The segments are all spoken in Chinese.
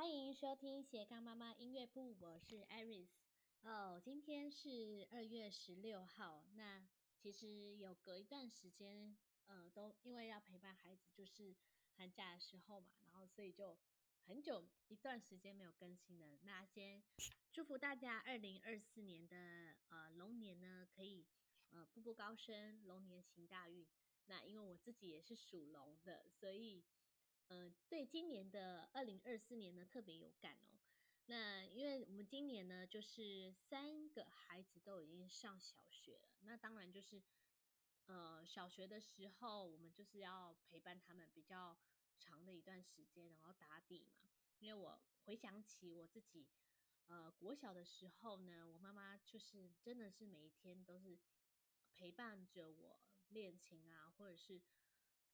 欢迎收听斜杠妈妈音乐铺，我是 Iris。哦，今天是二月十六号。那其实有隔一段时间，呃，都因为要陪伴孩子，就是寒假的时候嘛，然后所以就很久一段时间没有更新了。那先祝福大家二零二四年的呃龙年呢，可以呃步步高升，龙年行大运。那因为我自己也是属龙的，所以呃，对今年的二零二四年呢特别有感哦。那因为我们今年呢，就是三个孩子都已经上小学了。那当然就是呃，小学的时候我们就是要陪伴他们比较长的一段时间，然后打底嘛。因为我回想起我自己呃国小的时候呢，我妈妈就是真的是每一天都是。陪伴着我练琴啊，或者是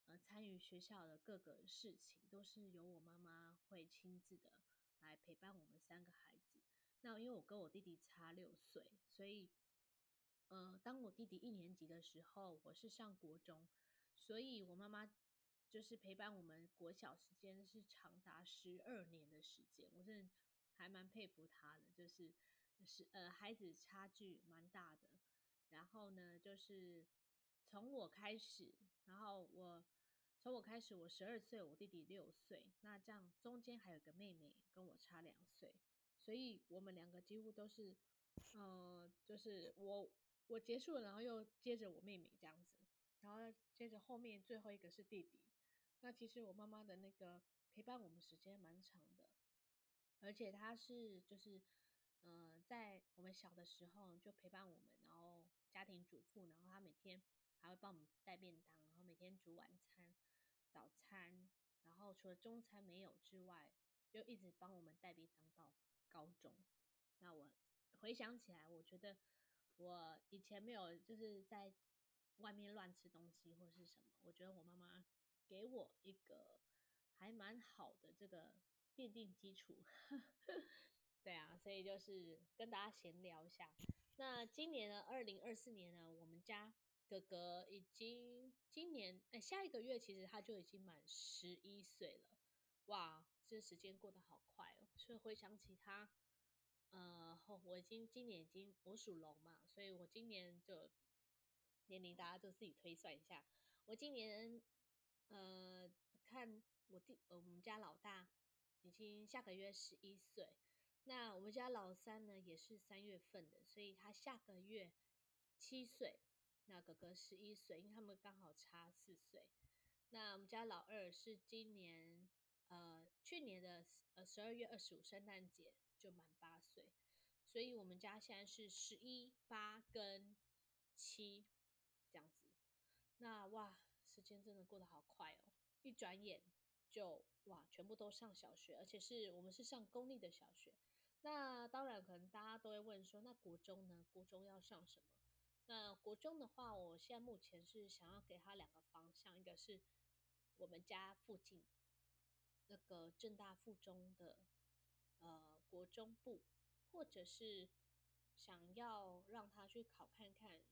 呃参与学校的各个事情，都是由我妈妈会亲自的来陪伴我们三个孩子。那因为我跟我弟弟差六岁，所以呃，当我弟弟一年级的时候，我是上国中，所以我妈妈就是陪伴我们国小时间是长达十二年的时间，我真的还蛮佩服她的，就是是呃孩子差距蛮大的。然后呢，就是从我开始，然后我从我开始，我十二岁，我弟弟六岁，那这样中间还有个妹妹跟我差两岁，所以我们两个几乎都是，呃，就是我我结束了，然后又接着我妹妹这样子，然后接着后面最后一个是弟弟。那其实我妈妈的那个陪伴我们时间蛮长的，而且她是就是，呃，在我们小的时候就陪伴我们，然后。家庭主妇，然后她每天还会帮我们带便当，然后每天煮晚餐、早餐，然后除了中餐没有之外，就一直帮我们带便当到高中。那我回想起来，我觉得我以前没有就是在外面乱吃东西或是什么，我觉得我妈妈给我一个还蛮好的这个奠定基础。对啊，所以就是跟大家闲聊一下。那今年呢，二零二四年呢，我们家哥哥已经今年哎，下一个月其实他就已经满十一岁了，哇，这时间过得好快哦。所以回想起他，呃，我已经今年已经我属龙嘛，所以我今年就年龄大家就自己推算一下。我今年呃，看我弟，呃，我们家老大已经下个月十一岁。那我们家老三呢，也是三月份的，所以他下个月七岁。那哥哥十一岁，因为他们刚好差四岁。那我们家老二是今年呃去年的呃十二月二十五圣诞节就满八岁，所以我们家现在是十一八跟七这样子。那哇，时间真的过得好快哦，一转眼就哇全部都上小学，而且是我们是上公立的小学。那当然，可能大家都会问说，那国中呢？国中要上什么？那国中的话，我现在目前是想要给他两个方向，一个是我们家附近那个正大附中的呃国中部，或者是想要让他去考看看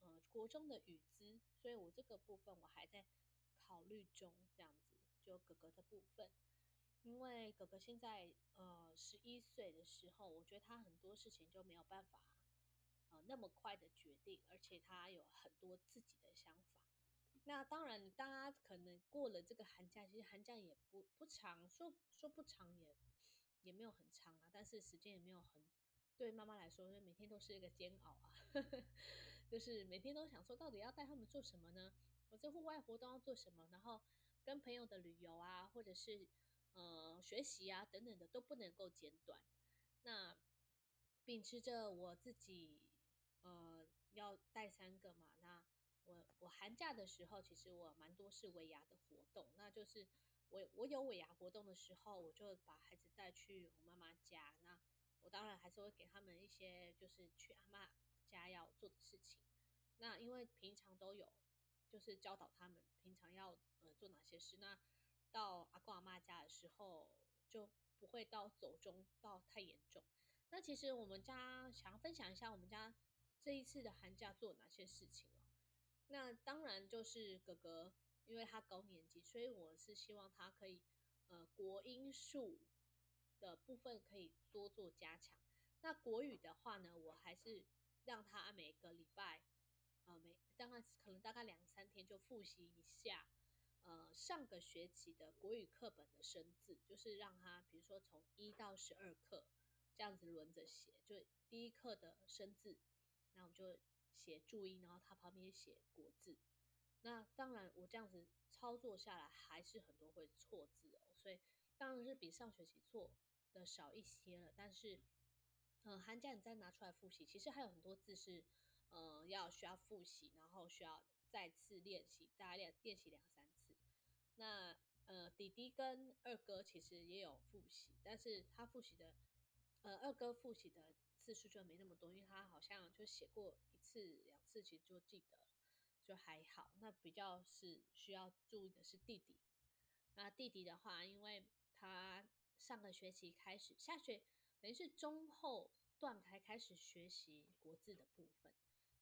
呃国中的语资，所以我这个部分我还在考虑中，这样子就哥哥的部分。因为哥哥现在呃十一岁的时候，我觉得他很多事情就没有办法呃那么快的决定，而且他有很多自己的想法。那当然，大家可能过了这个寒假，其实寒假也不不长，说说不长也也没有很长啊，但是时间也没有很，对妈妈来说，每天都是一个煎熬啊，就是每天都想说，到底要带他们做什么呢？我这户外活动要做什么？然后跟朋友的旅游啊，或者是。呃，学习啊，等等的都不能够简短。那秉持着我自己，呃，要带三个嘛。那我我寒假的时候，其实我蛮多是尾牙的活动。那就是我我有尾牙活动的时候，我就把孩子带去我妈妈家。那我当然还是会给他们一些，就是去阿妈家要做的事情。那因为平常都有，就是教导他们平常要呃做哪些事。那到阿公阿妈家的时候，就不会到走中到太严重。那其实我们家想要分享一下我们家这一次的寒假做哪些事情哦。那当然就是哥哥，因为他高年级，所以我是希望他可以呃国音数的部分可以多做加强。那国语的话呢，我还是让他每个礼拜，呃，每大概可能大概两三天就复习一下，呃，上个学期的国语课本的生字，就是让他比如说从一到十二课这样子轮着写，就第一课的生字，那我们就写注音，然后他旁边写国字。那当然我这样子操作下来，还是很多会错字哦，所以当然是比上学期错的少一些了，但是。嗯，寒假你再拿出来复习，其实还有很多字是，呃，要需要复习，然后需要再次练习，大概练练习两三次。那呃，弟弟跟二哥其实也有复习，但是他复习的，呃，二哥复习的次数就没那么多，因为他好像就写过一次两次，其实就记得，就还好。那比较是需要注意的是弟弟。那弟弟的话，因为他上个学期开始下学。等于是中后段才开始学习国字的部分，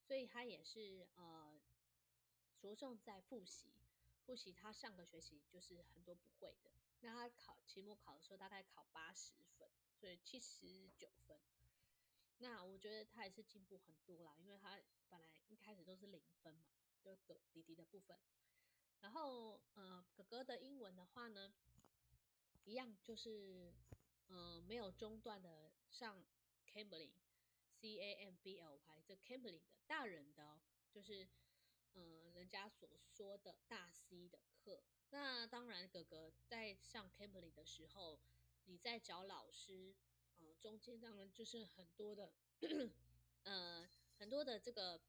所以他也是呃着重在复习，复习他上个学期就是很多不会的。那他考期末考的时候大概考八十分，所以七十九分。那我觉得他也是进步很多啦，因为他本来一开始都是零分嘛，就哥弟弟的部分。然后呃哥哥的英文的话呢，一样就是。呃，没有中断的上 Cambly，C A M B L Y，这 Cambly 的大人的哦，就是呃人家所说的大 C 的课。那当然，哥哥在上 Cambly 的时候，你在找老师，呃，中间当然就是很多的，呃，很多的这个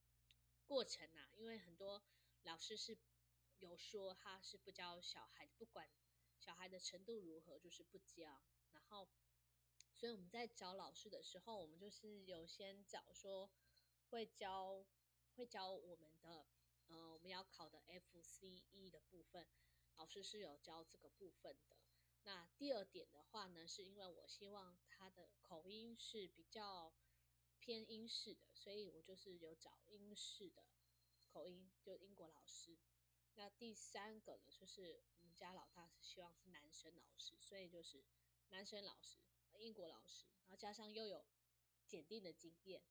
过程啊，因为很多老师是有说他是不教小孩，不管小孩的程度如何，就是不教。然后，所以我们在找老师的时候，我们就是有先找说会教会教我们的，呃，我们要考的 FCE 的部分，老师是有教这个部分的。那第二点的话呢，是因为我希望他的口音是比较偏英式的，所以我就是有找英式的口音，就英国老师。那第三个呢，就是我们家老大是希望是男生老师，所以就是。男生老师，英国老师，然后加上又有检定的经验，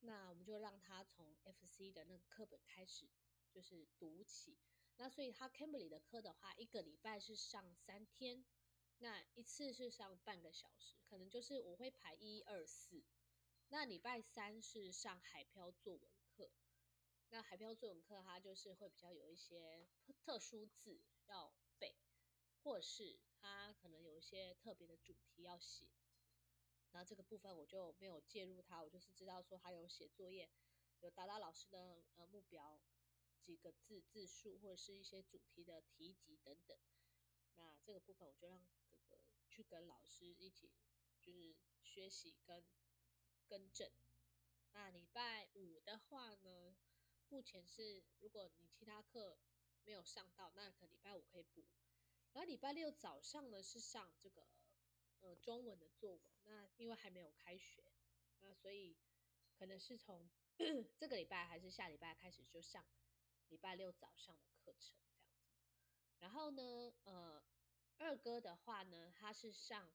那我们就让他从 FC 的那个课本开始，就是读起。那所以他 Cambly 的课的话，一个礼拜是上三天，那一次是上半个小时，可能就是我会排一二四。那礼拜三是上海漂作文课，那海漂作文课它就是会比较有一些特殊字要背。或是他可能有一些特别的主题要写，然后这个部分我就没有介入他，我就是知道说他有写作业，有达到老师的呃目标，几个字字数或者是一些主题的提及等等，那这个部分我就让哥哥去跟老师一起就是学习跟更正。那礼拜五的话呢，目前是如果你其他课没有上到，那可礼拜五可以补。然后礼拜六早上呢是上这个呃中文的作文，那因为还没有开学，那所以可能是从 这个礼拜还是下礼拜开始就上礼拜六早上的课程这样子。然后呢，呃，二哥的话呢，他是上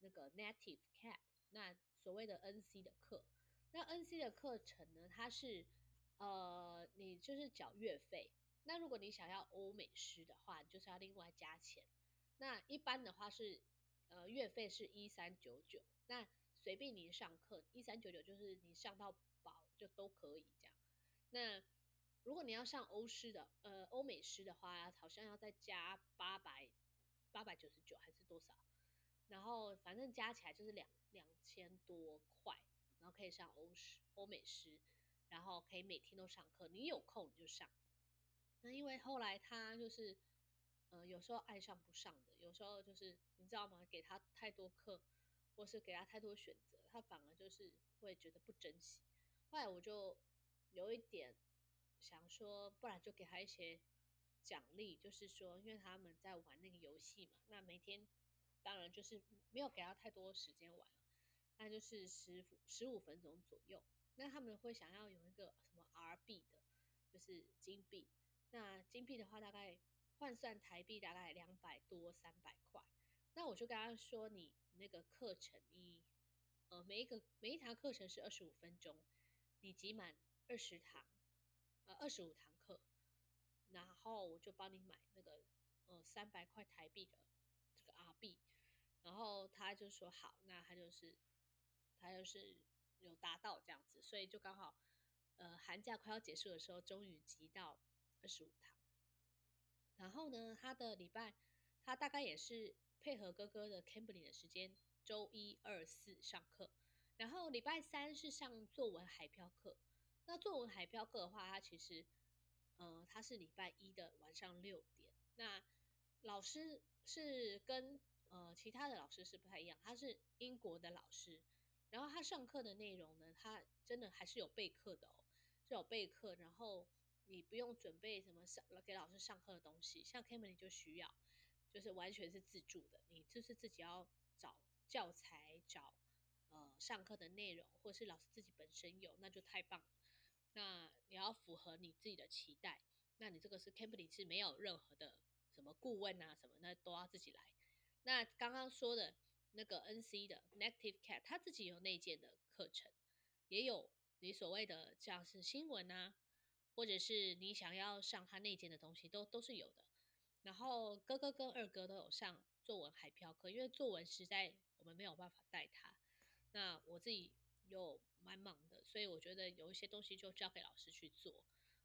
那个 Native Cap，那所谓的 NC 的课。那 NC 的课程呢，它是呃你就是缴月费。那如果你想要欧美师的话，就是要另外加钱。那一般的话是，呃，月费是一三九九。那随便你上课，一三九九就是你上到饱就都可以这样。那如果你要上欧师的，呃，欧美师的话，好像要再加八百八百九十九还是多少？然后反正加起来就是两两千多块，然后可以上欧师欧美师，然后可以每天都上课，你有空你就上。那因为后来他就是，呃，有时候爱上不上的，有时候就是你知道吗？给他太多课，或是给他太多选择，他反而就是会觉得不珍惜。后来我就有一点想说，不然就给他一些奖励，就是说，因为他们在玩那个游戏嘛，那每天当然就是没有给他太多时间玩，那就是十十五分钟左右。那他们会想要有一个什么 R 币的，就是金币。那金币的话，大概换算台币大概两百多三百块。那我就跟他说，你那个课程，一呃每一个每一堂课程是二十五分钟，你集满二十堂，呃二十五堂课，然后我就帮你买那个呃三百块台币的这个 R 币，然后他就说好，那他就是他就是有达到这样子，所以就刚好呃寒假快要结束的时候，终于集到二十五堂。然后呢，他的礼拜，他大概也是配合哥哥的 Cambly 的时间，周一、二、四上课。然后礼拜三是上作文海漂课。那作文海标课的话，它其实，呃，它是礼拜一的晚上六点。那老师是跟呃其他的老师是不太一样，他是英国的老师。然后他上课的内容呢，他真的还是有备课的哦，是有备课，然后。你不用准备什么上给老师上课的东西，像 Cambly 就需要，就是完全是自助的，你就是自己要找教材，找呃上课的内容，或是老师自己本身有，那就太棒了。那你要符合你自己的期待，那你这个是 Cambly 是没有任何的什么顾问啊什么，那都要自己来。那刚刚说的那个 NC 的 Negative Cat，他自己有内建的课程，也有你所谓的像是新闻啊。或者是你想要上他内建的东西，都都是有的。然后哥哥跟二哥都有上作文海飘课，因为作文实在我们没有办法带他。那我自己又蛮忙的，所以我觉得有一些东西就交给老师去做，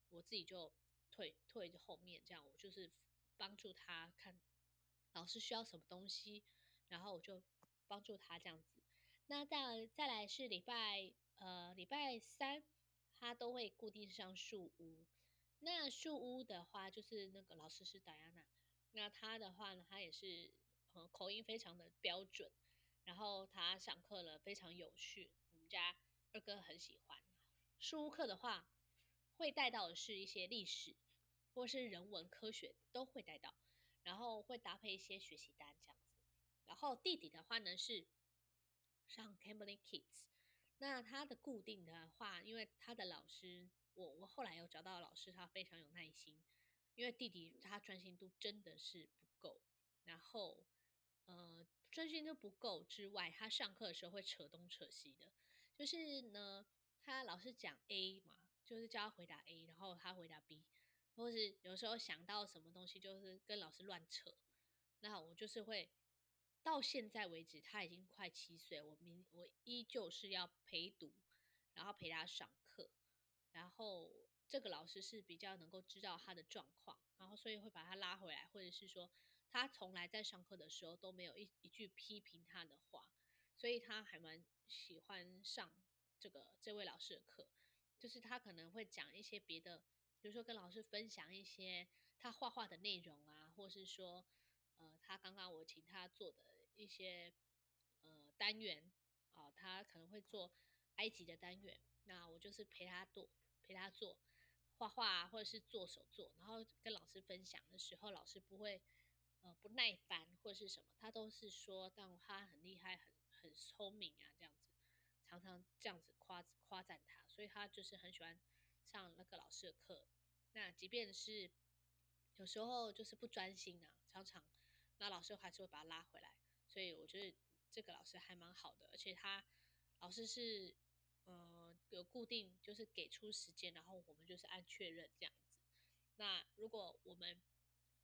我自己就退退后面，这样我就是帮助他看老师需要什么东西，然后我就帮助他这样子。那再再来是礼拜呃礼拜三。他都会固定上树屋，那树屋的话就是那个老师是戴安娜，那他的话呢，他也是呃口音非常的标准，然后他上课了非常有趣，家二哥很喜欢。书屋课的话，会带到的是一些历史或是人文科学都会带到，然后会搭配一些学习单这样子。然后弟弟的话呢是上 Cambly Kids。那他的固定的话，因为他的老师，我我后来有找到老师，他非常有耐心。因为弟弟他专心度真的是不够，然后呃专心度不够之外，他上课的时候会扯东扯西的。就是呢，他老师讲 A 嘛，就是叫他回答 A，然后他回答 B，或是有时候想到什么东西，就是跟老师乱扯。那我就是会。到现在为止，他已经快七岁，我明我依旧是要陪读，然后陪他上课，然后这个老师是比较能够知道他的状况，然后所以会把他拉回来，或者是说他从来在上课的时候都没有一一句批评他的话，所以他还蛮喜欢上这个这位老师的课，就是他可能会讲一些别的，比如说跟老师分享一些他画画的内容啊，或是说。呃，他刚刚我请他做的一些呃单元啊、他可能会做埃及的单元，那我就是陪他做，陪他做画画啊，或者是做手作，然后跟老师分享的时候，老师不会呃不耐烦或是什么，他都是说，但他很厉害，很很聪明啊，这样子，常常这样子夸夸赞他，所以他就是很喜欢上那个老师的课。那即便是有时候就是不专心啊，常常。那老师还是会把他拉回来，所以我觉得这个老师还蛮好的，而且他老师是呃有固定，就是给出时间，然后我们就是按确认这样子。那如果我们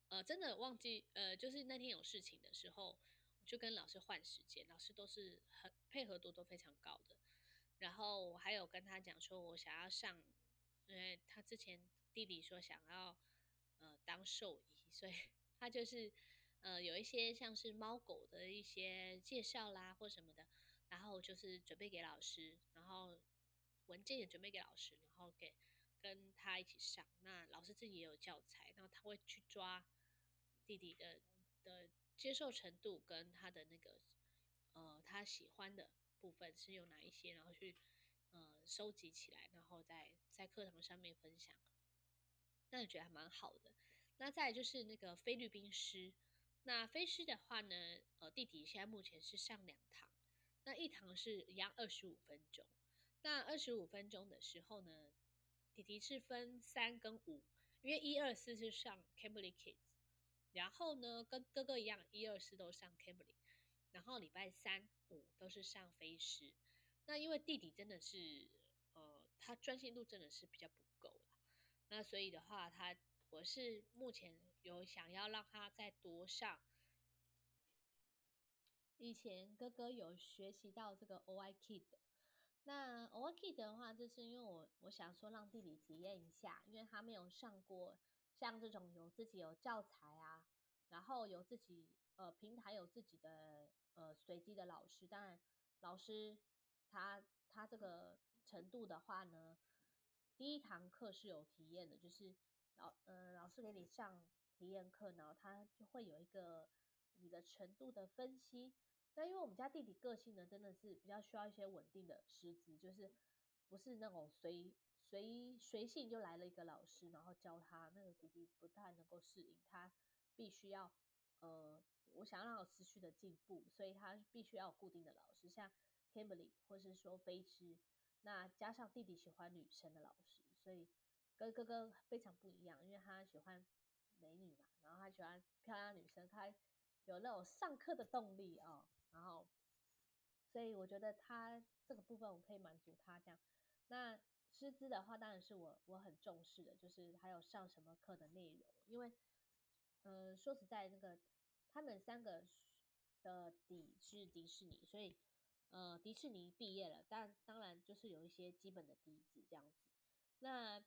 呃真的忘记呃就是那天有事情的时候，就跟老师换时间，老师都是很配合度都非常高的。然后我还有跟他讲说，我想要上，因为他之前弟弟说想要呃当兽医，所以 他就是。呃，有一些像是猫狗的一些介绍啦，或什么的，然后就是准备给老师，然后文件也准备给老师，然后给跟他一起上。那老师自己也有教材，然后他会去抓弟弟的的接受程度跟他的那个呃他喜欢的部分是有哪一些，然后去呃收集起来，然后在在课堂上面分享。那我觉得还蛮好的。那再就是那个菲律宾诗。那菲诗的话呢，呃，弟弟现在目前是上两堂，那一堂是一样二十五分钟。那二十五分钟的时候呢，弟弟是分三跟五，因为一二四是上 Cambly Kids，然后呢跟哥哥一样，一二四都上 Cambly。然后礼拜三五都是上飞狮。那因为弟弟真的是，呃，他专心度真的是比较不够了。那所以的话，他我是目前有想要让他再多上。以前哥哥有学习到这个 OiKid，那 OiKid 的话，就是因为我我想说让弟弟体验一下，因为他没有上过像这种有自己有教材啊，然后有自己呃平台有自己的呃随机的老师，当然老师他他这个程度的话呢，第一堂课是有体验的，就是老呃老师给你上体验课，然后他就会有一个你的程度的分析。那因为我们家弟弟个性呢，真的是比较需要一些稳定的师资，就是不是那种随随随性就来了一个老师，然后教他，那个弟弟不太能够适应，他必须要呃，我想要让他有持续的进步，所以他必须要有固定的老师，像 Kimberly 或是说飞狮，那加上弟弟喜欢女生的老师，所以跟哥哥非常不一样，因为他喜欢美女嘛，然后他喜欢漂亮女生，他有那种上课的动力。哦然后，所以我觉得他这个部分我可以满足他这样。那师资的话，当然是我我很重视的，就是还有上什么课的内容。因为，呃，说实在，那个他们三个的底是迪士尼，所以呃，迪士尼毕业了，但当然就是有一些基本的底子这样子。那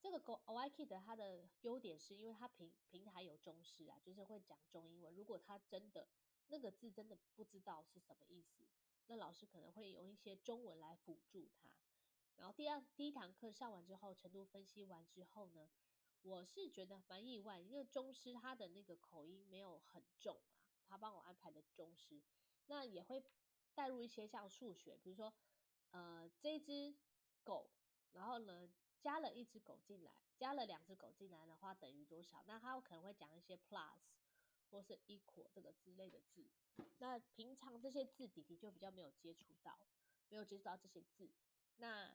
这个 Go I Kid 它的优点是因为它平平台有中式啊，就是会讲中英文。如果他真的那个字真的不知道是什么意思，那老师可能会用一些中文来辅助他。然后第二第一堂课上完之后，程度分析完之后呢，我是觉得蛮意外，因为中师他的那个口音没有很重啊，他帮我安排的中师，那也会带入一些像数学，比如说呃这只狗，然后呢加了一只狗进来，加了两只狗进来的话等于多少？那他有可能会讲一些 plus。或是 equal 这个之类的字，那平常这些字弟弟就比较没有接触到，没有接触到这些字。那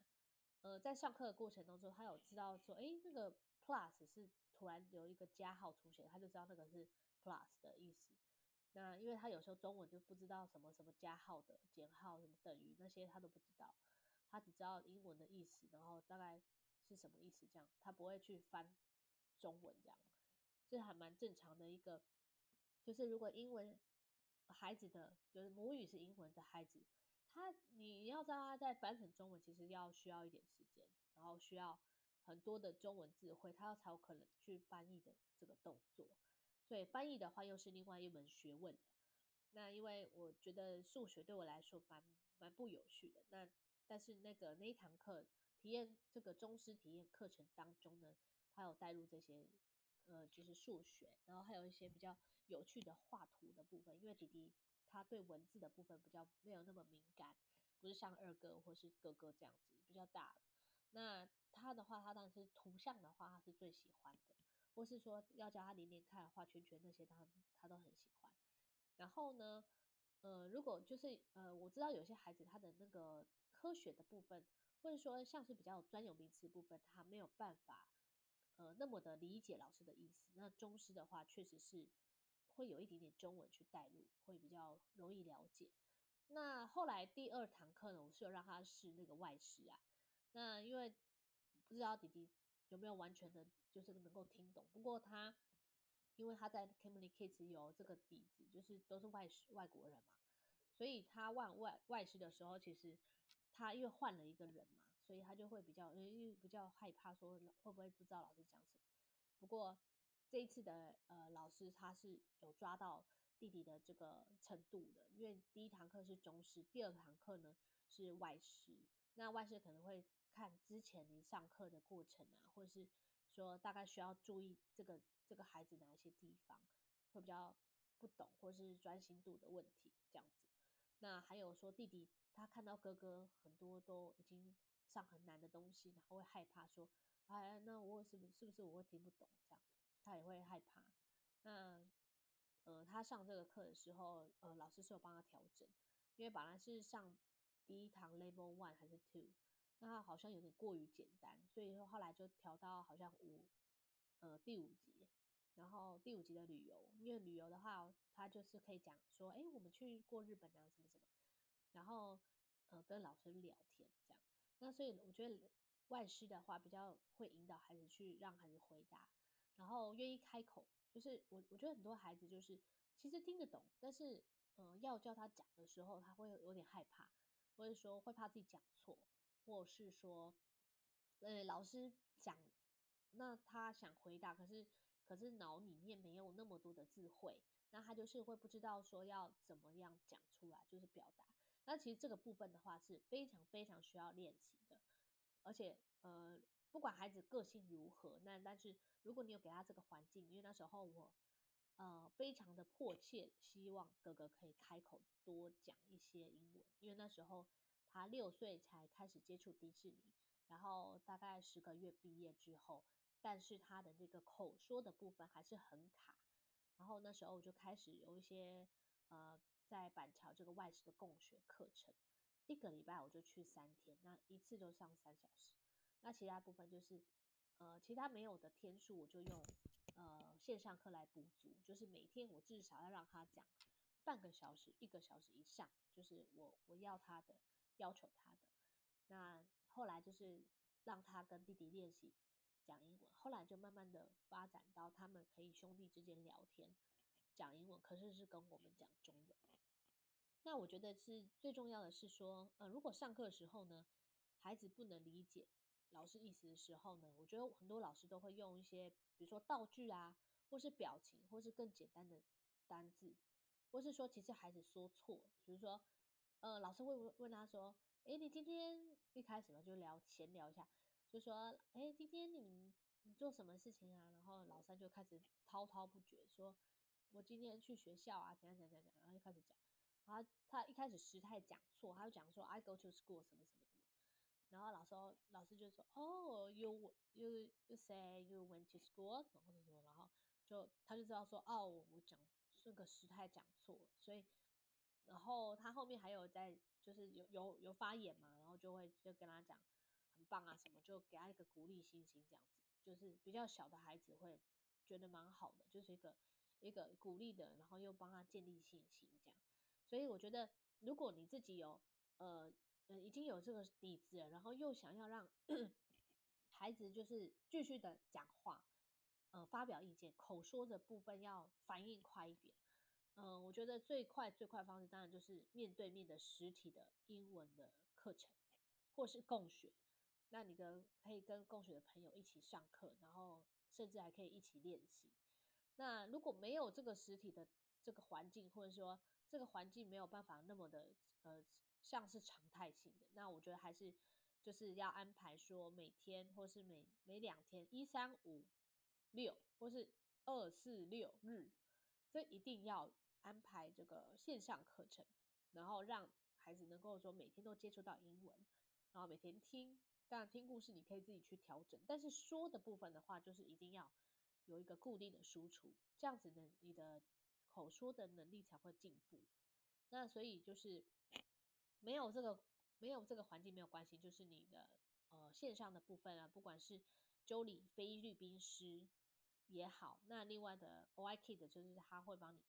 呃，在上课的过程当中，他有知道说，哎，那个 plus 是突然有一个加号出现，他就知道那个是 plus 的意思。那因为他有时候中文就不知道什么什么加号的、减号什么等于那些他都不知道，他只知道英文的意思，然后大概是什么意思这样，他不会去翻中文这样，这还蛮正常的一个。就是如果英文孩子的就是母语是英文的孩子，他你要知道他在翻成中文，其实要需要一点时间，然后需要很多的中文字汇，他才有可能去翻译的这个动作。所以翻译的话又是另外一门学问。那因为我觉得数学对我来说蛮蛮不有趣的，那但是那个那一堂课体验这个中师体验课程当中呢，他有带入这些。呃，就是数学，然后还有一些比较有趣的画图的部分，因为弟弟他对文字的部分比较没有那么敏感，不是像二哥或是哥哥这样子比较大的。那他的话，他当然是图像的话，他是最喜欢的，或是说要教他连连看、画圈圈那些，他他都很喜欢。然后呢，呃，如果就是呃，我知道有些孩子他的那个科学的部分，或者说像是比较专有名词部分，他没有办法。呃，那么的理解老师的意思，那中师的话，确实是会有一点点中文去带入，会比较容易了解。那后来第二堂课呢，我是有让他试那个外师啊。那因为不知道弟弟有没有完全的，就是能够听懂。不过他因为他在 Cambly Kids 有这个底子，就是都是外师外国人嘛，所以他外外外师的时候，其实他因为换了一个人嘛。所以他就会比较，因为比较害怕说会不会不知道老师讲什么。不过这一次的呃老师他是有抓到弟弟的这个程度的，因为第一堂课是中师，第二堂课呢是外师。那外师可能会看之前您上课的过程啊，或者是说大概需要注意这个这个孩子哪一些地方会比较不懂，或是专心度的问题这样子。那还有说弟弟他看到哥哥很多都已经。上很难的东西，然后会害怕说，哎，那我是不是是不是我会听不懂？这样他也会害怕。那呃，他上这个课的时候，呃，老师是有帮他调整，因为本来是上第一堂 Level One 还是 Two，那他好像有点过于简单，所以说后来就调到好像五，呃，第五级。然后第五集的旅游，因为旅游的话，他就是可以讲说，哎，我们去过日本啊，什么什么，然后呃跟老师聊天这样。那所以我觉得外师的话比较会引导孩子去让孩子回答，然后愿意开口。就是我我觉得很多孩子就是其实听得懂，但是嗯、要叫他讲的时候，他会有点害怕，或者说会怕自己讲错，或是说呃老师讲，那他想回答，可是。可是脑里面没有那么多的智慧，那他就是会不知道说要怎么样讲出来，就是表达。那其实这个部分的话是非常非常需要练习的，而且呃，不管孩子个性如何，那但是如果你有给他这个环境，因为那时候我呃非常的迫切希望哥哥可以开口多讲一些英文，因为那时候他六岁才开始接触迪士尼，然后大概十个月毕业之后。但是他的那个口说的部分还是很卡，然后那时候我就开始有一些呃，在板桥这个外师的共学课程，一个礼拜我就去三天，那一次就上三小时，那其他部分就是呃其他没有的天数，我就用呃线上课来补足，就是每天我至少要让他讲半个小时、一个小时以上，就是我我要他的要求他的，那后来就是让他跟弟弟练习。讲英文，后来就慢慢的发展到他们可以兄弟之间聊天讲英文，可是是跟我们讲中文。那我觉得是最重要的是说，呃，如果上课的时候呢，孩子不能理解老师意思的时候呢，我觉得很多老师都会用一些，比如说道具啊，或是表情，或是更简单的单字，或是说其实孩子说错，比如说，呃，老师会问问他说，诶，你今天一开始呢就聊闲聊一下。就说，哎，今天你你做什么事情啊？然后老三就开始滔滔不绝，说我今天去学校啊，怎样怎样怎样，然后就开始讲。然后他一开始时态讲错，他就讲说 I go to school 什么什么。然后老师老师就说，哦，you you you say you went to school，然后什么，然后就他就知道说，哦，我讲这个时态讲错，所以然后他后面还有在就是有有有发言嘛，然后就会就跟他讲。很棒啊，什么就给他一个鼓励信心，这样子就是比较小的孩子会觉得蛮好的，就是一个一个鼓励的，然后又帮他建立信心这样。所以我觉得，如果你自己有呃已经有这个底子了，然后又想要让 孩子就是继续的讲话，呃发表意见，口说的部分要反应快一点，嗯、我觉得最快最快的方式当然就是面对面的实体的英文的课程，或是共学。那你跟可以跟共学的朋友一起上课，然后甚至还可以一起练习。那如果没有这个实体的这个环境，或者说这个环境没有办法那么的呃像是常态性的，那我觉得还是就是要安排说每天或是每每两天一三五六或是二四六日，这一定要安排这个线上课程，然后让孩子能够说每天都接触到英文，然后每天听。当然，听故事你可以自己去调整，但是说的部分的话，就是一定要有一个固定的输出，这样子呢，你的口说的能力才会进步。那所以就是没有这个没有这个环境没有关系，就是你的呃线上的部分啊，不管是 Jolly 菲律宾师也好，那另外的 OiKid 就是他会帮你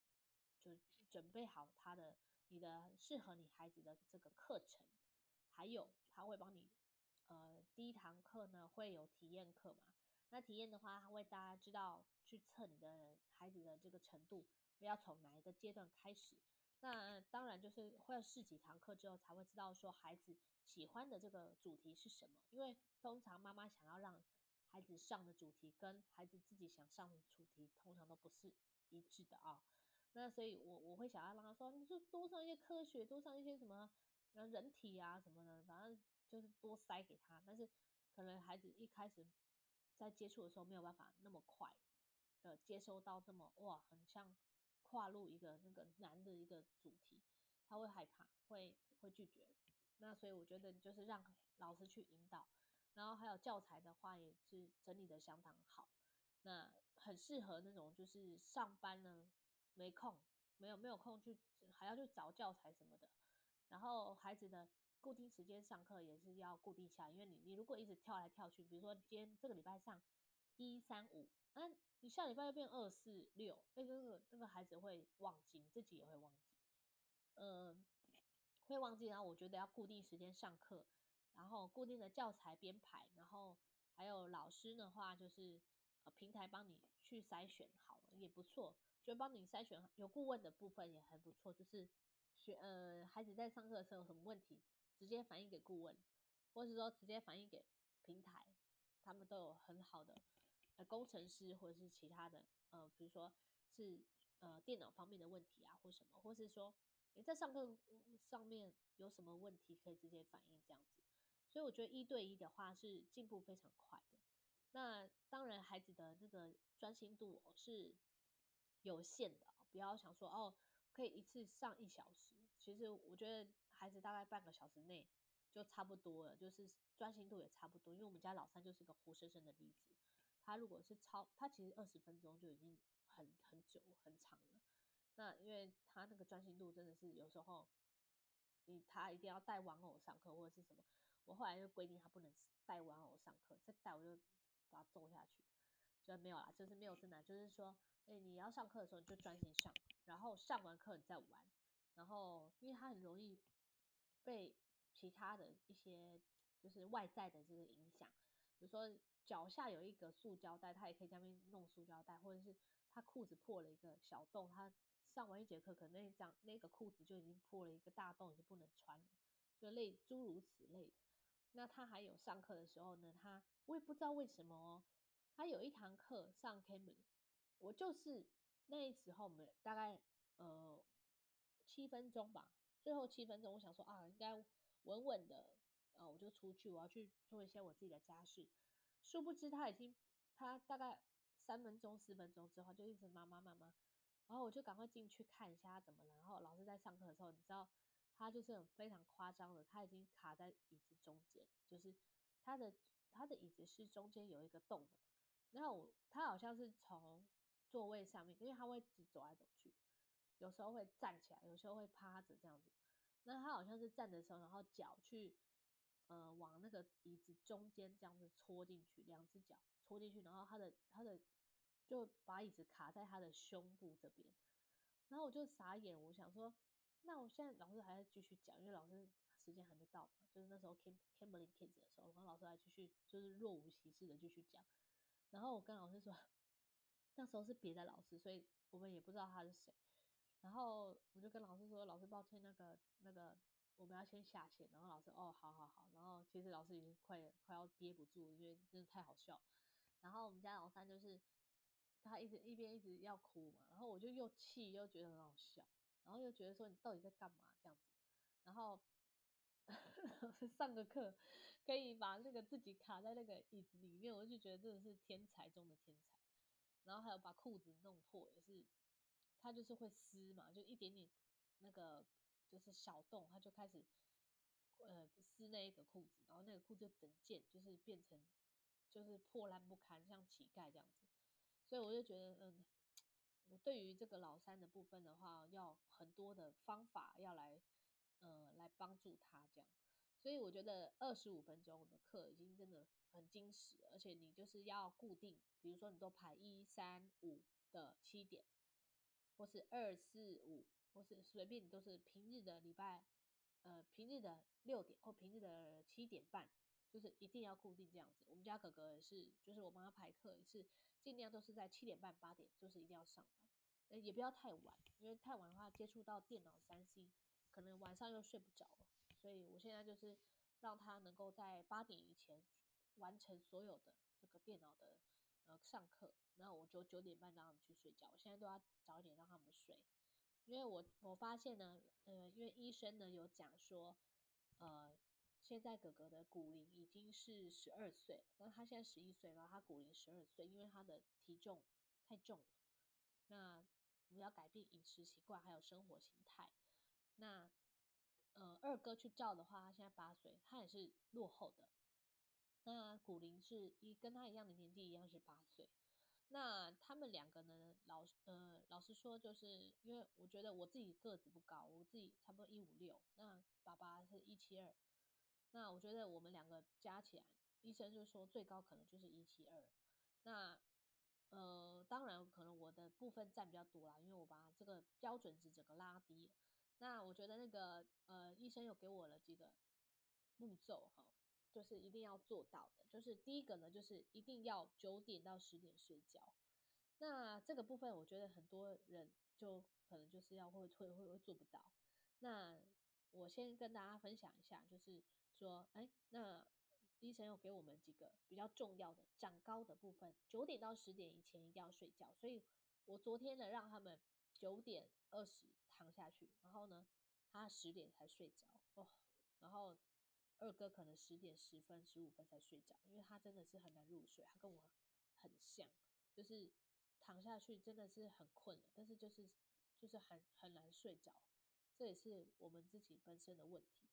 就准备好他的你的适合你孩子的这个课程，还有他会帮你。呃，第一堂课呢会有体验课嘛？那体验的话，他会大家知道去测你的孩子的这个程度，要从哪一个阶段开始？那当然就是会试几堂课之后，才会知道说孩子喜欢的这个主题是什么。因为通常妈妈想要让孩子上的主题，跟孩子自己想上的主题，通常都不是一致的啊。那所以我我会想要让他说，你就多上一些科学，多上一些什么人体啊什么的，反正。就是多塞给他，但是可能孩子一开始在接触的时候没有办法那么快的接收到这么哇，很像跨入一个那个难的一个主题，他会害怕，会会拒绝。那所以我觉得就是让老师去引导，然后还有教材的话也是整理的相当好，那很适合那种就是上班呢没空，没有没有空去还要去找教材什么的，然后孩子的。固定时间上课也是要固定下，因为你你如果一直跳来跳去，比如说今天这个礼拜上一三五啊，你下礼拜又变二四六，那个那个孩子会忘记，你自己也会忘记，呃，会忘记。然后我觉得要固定时间上课，然后固定的教材编排，然后还有老师的话就是呃平台帮你去筛选好了也不错，就帮你筛选有顾问的部分也很不错，就是学呃孩子在上课的时候有什么问题，直接反映给顾问，或是说直接反映给平台，他们都有很好的。呃，工程师或者是其他的，呃，比如说是呃电脑方面的问题啊，或什么，或是说你在上课上面有什么问题，可以直接反映这样子。所以我觉得一对一的话是进步非常快的。那当然，孩子的这个专心度是有限的，不要想说哦，可以一次上一小时。其实我觉得孩子大概半个小时内就差不多了，就是专心度也差不多。因为我们家老三就是个活生生的例子。他如果是超，他其实二十分钟就已经很很久很长了。那因为他那个专心度真的是有时候，你他一定要带玩偶上课或者是什么，我后来就规定他不能带玩偶上课，再带我就把他揍下去。就没有啦，就是没有真的，就是说，哎，你要上课的时候你就专心上，然后上完课你再玩。然后因为他很容易被其他的一些就是外在的这个影响，比如说。脚下有一个塑胶袋，他也可以在那边弄塑胶袋，或者是他裤子破了一个小洞，他上完一节课，可能那张那个裤子就已经破了一个大洞，已经不能穿了，就类诸如此类的。那他还有上课的时候呢，他我也不知道为什么哦，他有一堂课上 Cambly，我就是那时候我们大概呃七分钟吧，最后七分钟，我想说啊，应该稳稳的，我就出去，我要去做一些我自己的家事。殊不知他已经，他大概三分钟、四分钟之后就一直妈妈妈妈，然后我就赶快进去看一下他怎么了。然后老师在上课的时候，你知道他就是非常夸张的，他已经卡在椅子中间，就是他的他的椅子是中间有一个洞的。然后我他好像是从座位上面，因为他会只走来走去，有时候会站起来，有时候会趴着这样子。那他好像是站的时候，然后脚去。呃，往那个椅子中间这样子戳进去，两只脚戳进去，然后他的他的就把椅子卡在他的胸部这边，然后我就傻眼，我想说，那我现在老师还在继续讲，因为老师时间还没到嘛，就是那时候 Cam Cambly Kids 的时候，然后老师还继续就是若无其事的继续讲，然后我跟老师说，那时候是别的老师，所以我们也不知道他是谁，然后我就跟老师说，老师抱歉，那个那个。我们要先下线，然后老师哦，好好好，然后其实老师已经快快要憋不住，因为真的太好笑。然后我们家老三就是他一直一边一直要哭嘛，然后我就又气又觉得很好笑，然后又觉得说你到底在干嘛这样子。然后 上个课可以把那个自己卡在那个椅子里面，我就觉得真的是天才中的天才。然后还有把裤子弄破，也是他就是会撕嘛，就一点点那个。就是小洞，他就开始，呃，撕那一个裤子，然后那个裤子就整件就是变成，就是破烂不堪，像乞丐这样子。所以我就觉得，嗯，我对于这个老三的部分的话，要很多的方法要来，呃，来帮助他这样。所以我觉得二十五分钟的课已经真的很精实，而且你就是要固定，比如说你都排一三五的七点，或是二四五。或是随便，都是平日的礼拜，呃，平日的六点或平日的七点半，就是一定要固定这样子。我们家哥哥是，就是我帮他排课是尽量都是在七点半八点，就是一定要上班，呃，也不要太晚，因为太晚的话接触到电脑三 C，可能晚上又睡不着了。所以我现在就是让他能够在八点以前完成所有的这个电脑的呃上课，然后我就九点半让他们去睡觉。我现在都要早一点让他们睡。因为我我发现呢，呃，因为医生呢有讲说，呃，现在哥哥的骨龄已经是十二岁，那他现在十一岁，然后他骨龄十二岁，因为他的体重太重了，那我们要改变饮食习惯还有生活形态。那呃，二哥去照的话，他现在八岁，他也是落后的，那骨龄是一跟他一样的年纪一样是八岁。那他们两个呢？老呃，老实说，就是因为我觉得我自己个子不高，我自己差不多一五六，那爸爸是一七二，那我觉得我们两个加起来，医生就说最高可能就是一七二。那呃，当然可能我的部分占比较多啦，因为我把这个标准值整个拉低。那我觉得那个呃，医生又给我了几个步骤哈，就是一定要做到的。就是第一个呢，就是一定要九点到十点睡觉。那这个部分我觉得很多人就可能就是要会会会会做不到。那我先跟大家分享一下，就是说，哎，那。医生有给我们几个比较重要的长高的部分，九点到十点以前一定要睡觉。所以我昨天呢，让他们九点二十躺下去，然后呢，他十点才睡着哦。然后二哥可能十点十分、十五分才睡着，因为他真的是很难入睡，他跟我很像，就是躺下去真的是很困了，但是就是就是很很难睡着，这也是我们自己本身的问题。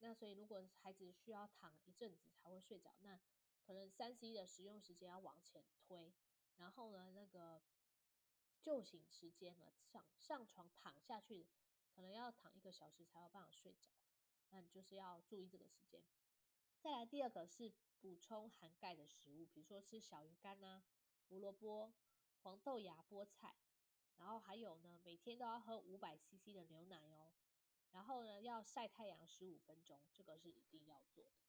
那所以，如果孩子需要躺一阵子才会睡着，那可能三 C 的使用时间要往前推，然后呢，那个就寝时间呢，上上床躺下去，可能要躺一个小时才有办法睡着，那你就是要注意这个时间。再来第二个是补充含钙的食物，比如说吃小鱼干啊、胡萝卜、黄豆芽、菠菜，然后还有呢，每天都要喝五百 CC 的牛奶哦。然后呢，要晒太阳十五分钟，这个是一定要做的。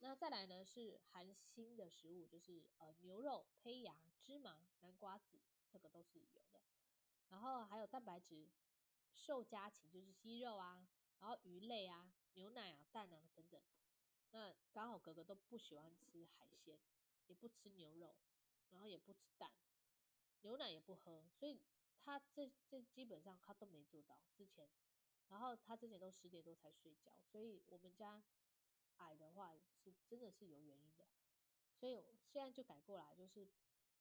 那再来呢，是含锌的食物，就是呃牛肉、胚芽、芝麻、南瓜子，这个都是有的。然后还有蛋白质，瘦家禽就是鸡肉啊，然后鱼类啊、牛奶啊、蛋啊等等。那刚好哥哥都不喜欢吃海鲜，也不吃牛肉，然后也不吃蛋，牛奶也不喝，所以他这这基本上他都没做到之前。然后他之前都十点多才睡觉，所以我们家矮的话是真的是有原因的，所以我现在就改过来，就是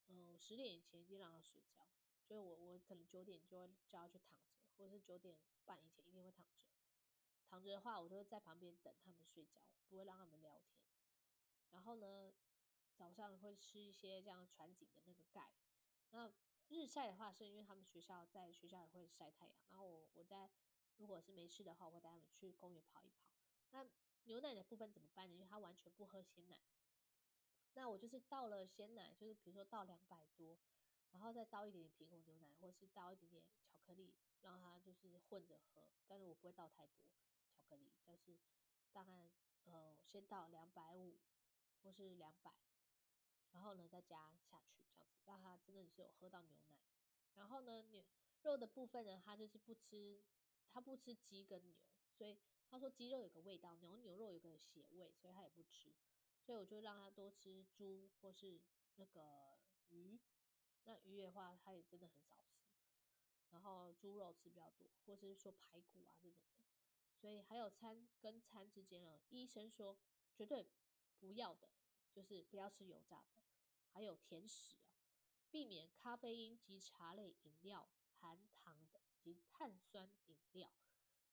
嗯十点以前一定让他睡觉，所以我我可能九点就会叫他去躺着，或者是九点半以前一定会躺着。躺着的话，我就会在旁边等他们睡觉，不会让他们聊天。然后呢，早上会吃一些这样传紧的那个钙。那日晒的话，是因为他们学校在学校也会晒太阳，然后我我在。如果是没事的话，我会带他们去公园跑一跑。那牛奶的部分怎么办呢？因为他完全不喝鲜奶。那我就是倒了鲜奶，就是比如说倒两百多，然后再倒一点点苹果牛奶，或是倒一点点巧克力，让他就是混着喝。但是我不会倒太多就是大概呃先到两百五或是两百，然后呢再加下去，这样子让他真的是有喝到牛奶。然后呢，牛肉的部分呢，他就是不吃。他不吃鸡跟牛，所以他说鸡肉有个味道，牛牛肉有个血味，所以他也不吃。所以我就让他多吃猪或是那个鱼。那鱼的话，他也真的很少吃。然后猪肉吃比较多，或是说排骨啊这种的。所以还有餐跟餐之间呢，医生说绝对不要的，就是不要吃油炸的，还有甜食啊，避免咖啡因及茶类饮料含糖的。及碳酸饮料，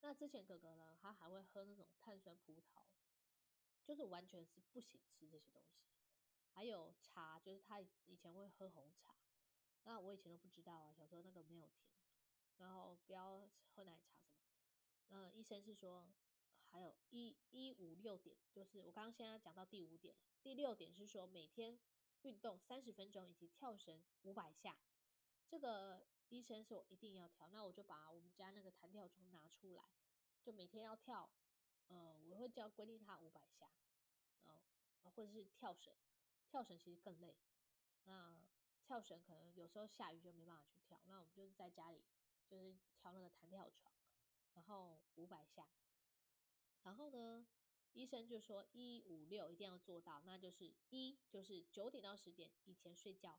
那之前哥哥呢，他还会喝那种碳酸葡萄，就是完全是不行吃这些东西。还有茶，就是他以前会喝红茶，那我以前都不知道啊，小时候那个没有甜，然后不要喝奶茶呃。医生是说，还有一一五六点，就是我刚刚现在讲到第五点了，第六点是说每天运动三十分钟以及跳绳五百下，这个。医生说一定要跳，那我就把我们家那个弹跳床拿出来，就每天要跳，呃，我会叫规定他五百下，呃，或者是跳绳，跳绳其实更累，那跳绳可能有时候下雨就没办法去跳，那我们就是在家里就是跳那个弹跳床，然后五百下，然后呢，医生就说一五六一定要做到，那就是一就是九点到十点以前睡觉，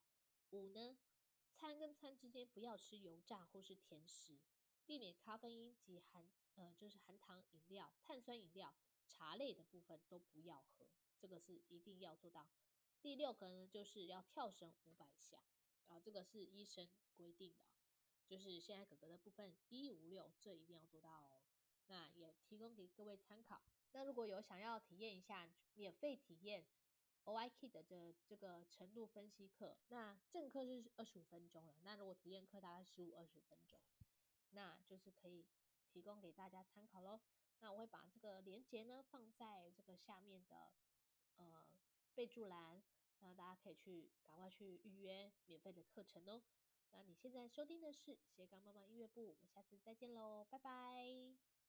五呢。餐跟餐之间不要吃油炸或是甜食，避免咖啡因及含呃就是含糖饮料、碳酸饮料、茶类的部分都不要喝，这个是一定要做到。第六个呢，就是要跳绳五百下，然后这个是医生规定的，就是现在哥哥的部分一五六，这一定要做到哦。那也提供给各位参考。那如果有想要体验一下免费体验。OIK 的这这个程度分析课，那正课是二十五分钟了，那如果体验课大概十五二十分钟，那就是可以提供给大家参考喽。那我会把这个链接呢放在这个下面的呃备注栏，那大家可以去赶快去预约免费的课程哦。那你现在收听的是斜杠妈妈音乐部，我们下次再见喽，拜拜。